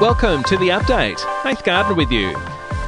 Welcome to the update. Faith Gardner with you.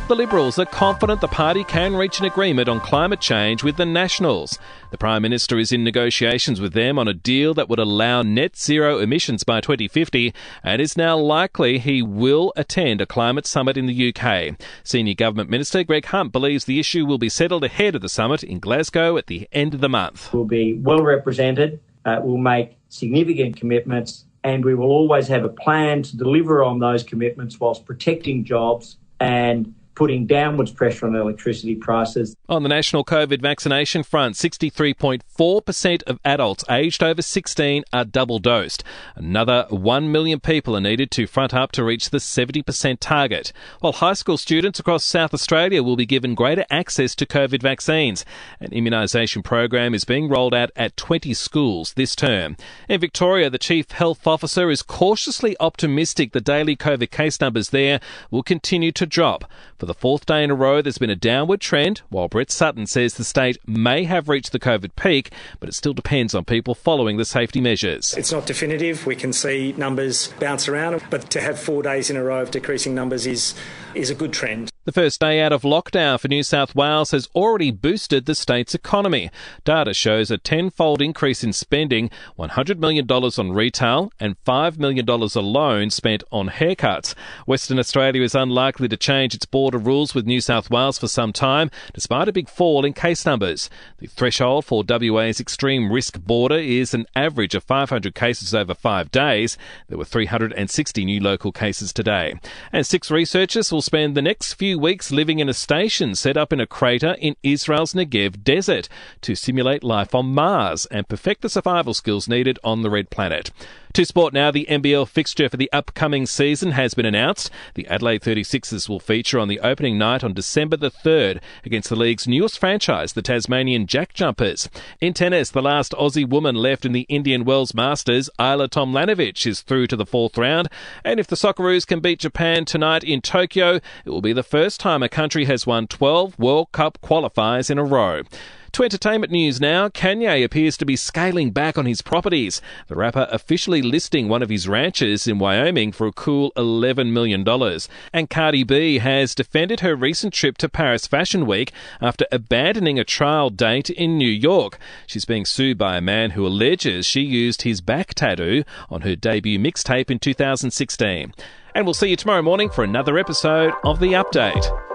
The Liberals are confident the party can reach an agreement on climate change with the Nationals. The Prime Minister is in negotiations with them on a deal that would allow net zero emissions by 2050 and is now likely he will attend a climate summit in the UK. Senior Government Minister Greg Hunt believes the issue will be settled ahead of the summit in Glasgow at the end of the month. We'll be well represented, uh, we'll make significant commitments and we will always have a plan to deliver on those commitments whilst protecting jobs and putting downwards pressure on electricity prices. On the national COVID vaccination front, 63.4% of adults aged over 16 are double dosed. Another 1 million people are needed to front up to reach the 70% target. While high school students across South Australia will be given greater access to COVID vaccines. An immunisation program is being rolled out at 20 schools this term. In Victoria, the Chief Health Officer is cautiously optimistic the daily COVID case numbers there will continue to drop. For the fourth day in a row, there's been a downward trend, while Brett Sutton says the state may have reached the COVID peak, but it still depends on people following the safety measures. It's not definitive. We can see numbers bounce around, but to have four days in a row of decreasing numbers is, is a good trend. The first day out of lockdown for New South Wales has already boosted the state's economy. Data shows a tenfold increase in spending, $100 million on retail and $5 million alone spent on haircuts. Western Australia is unlikely to change its border rules with New South Wales for some time, despite a big fall in case numbers. The threshold for WA's extreme risk border is an average of 500 cases over five days. There were 360 new local cases today. And six researchers will spend the next few few weeks living in a station set up in a crater in Israel's Negev desert to simulate life on Mars and perfect the survival skills needed on the red planet. To sport now, the NBL fixture for the upcoming season has been announced. The Adelaide 36ers will feature on the opening night on December the 3rd against the league's newest franchise, the Tasmanian Jack Jumpers. In tennis, the last Aussie woman left in the Indian Wells Masters, Ajla Tomljanovic, is through to the fourth round. And if the Socceroos can beat Japan tonight in Tokyo, it will be the first time a country has won 12 World Cup qualifiers in a row. To entertainment news now, Kanye appears to be scaling back on his properties. The rapper officially listing one of his ranches in Wyoming for a cool $11 million. And Cardi B has defended her recent trip to Paris Fashion Week after abandoning a trial date in New York. She's being sued by a man who alleges she used his back tattoo on her debut mixtape in 2016. And we'll see you tomorrow morning for another episode of The Update.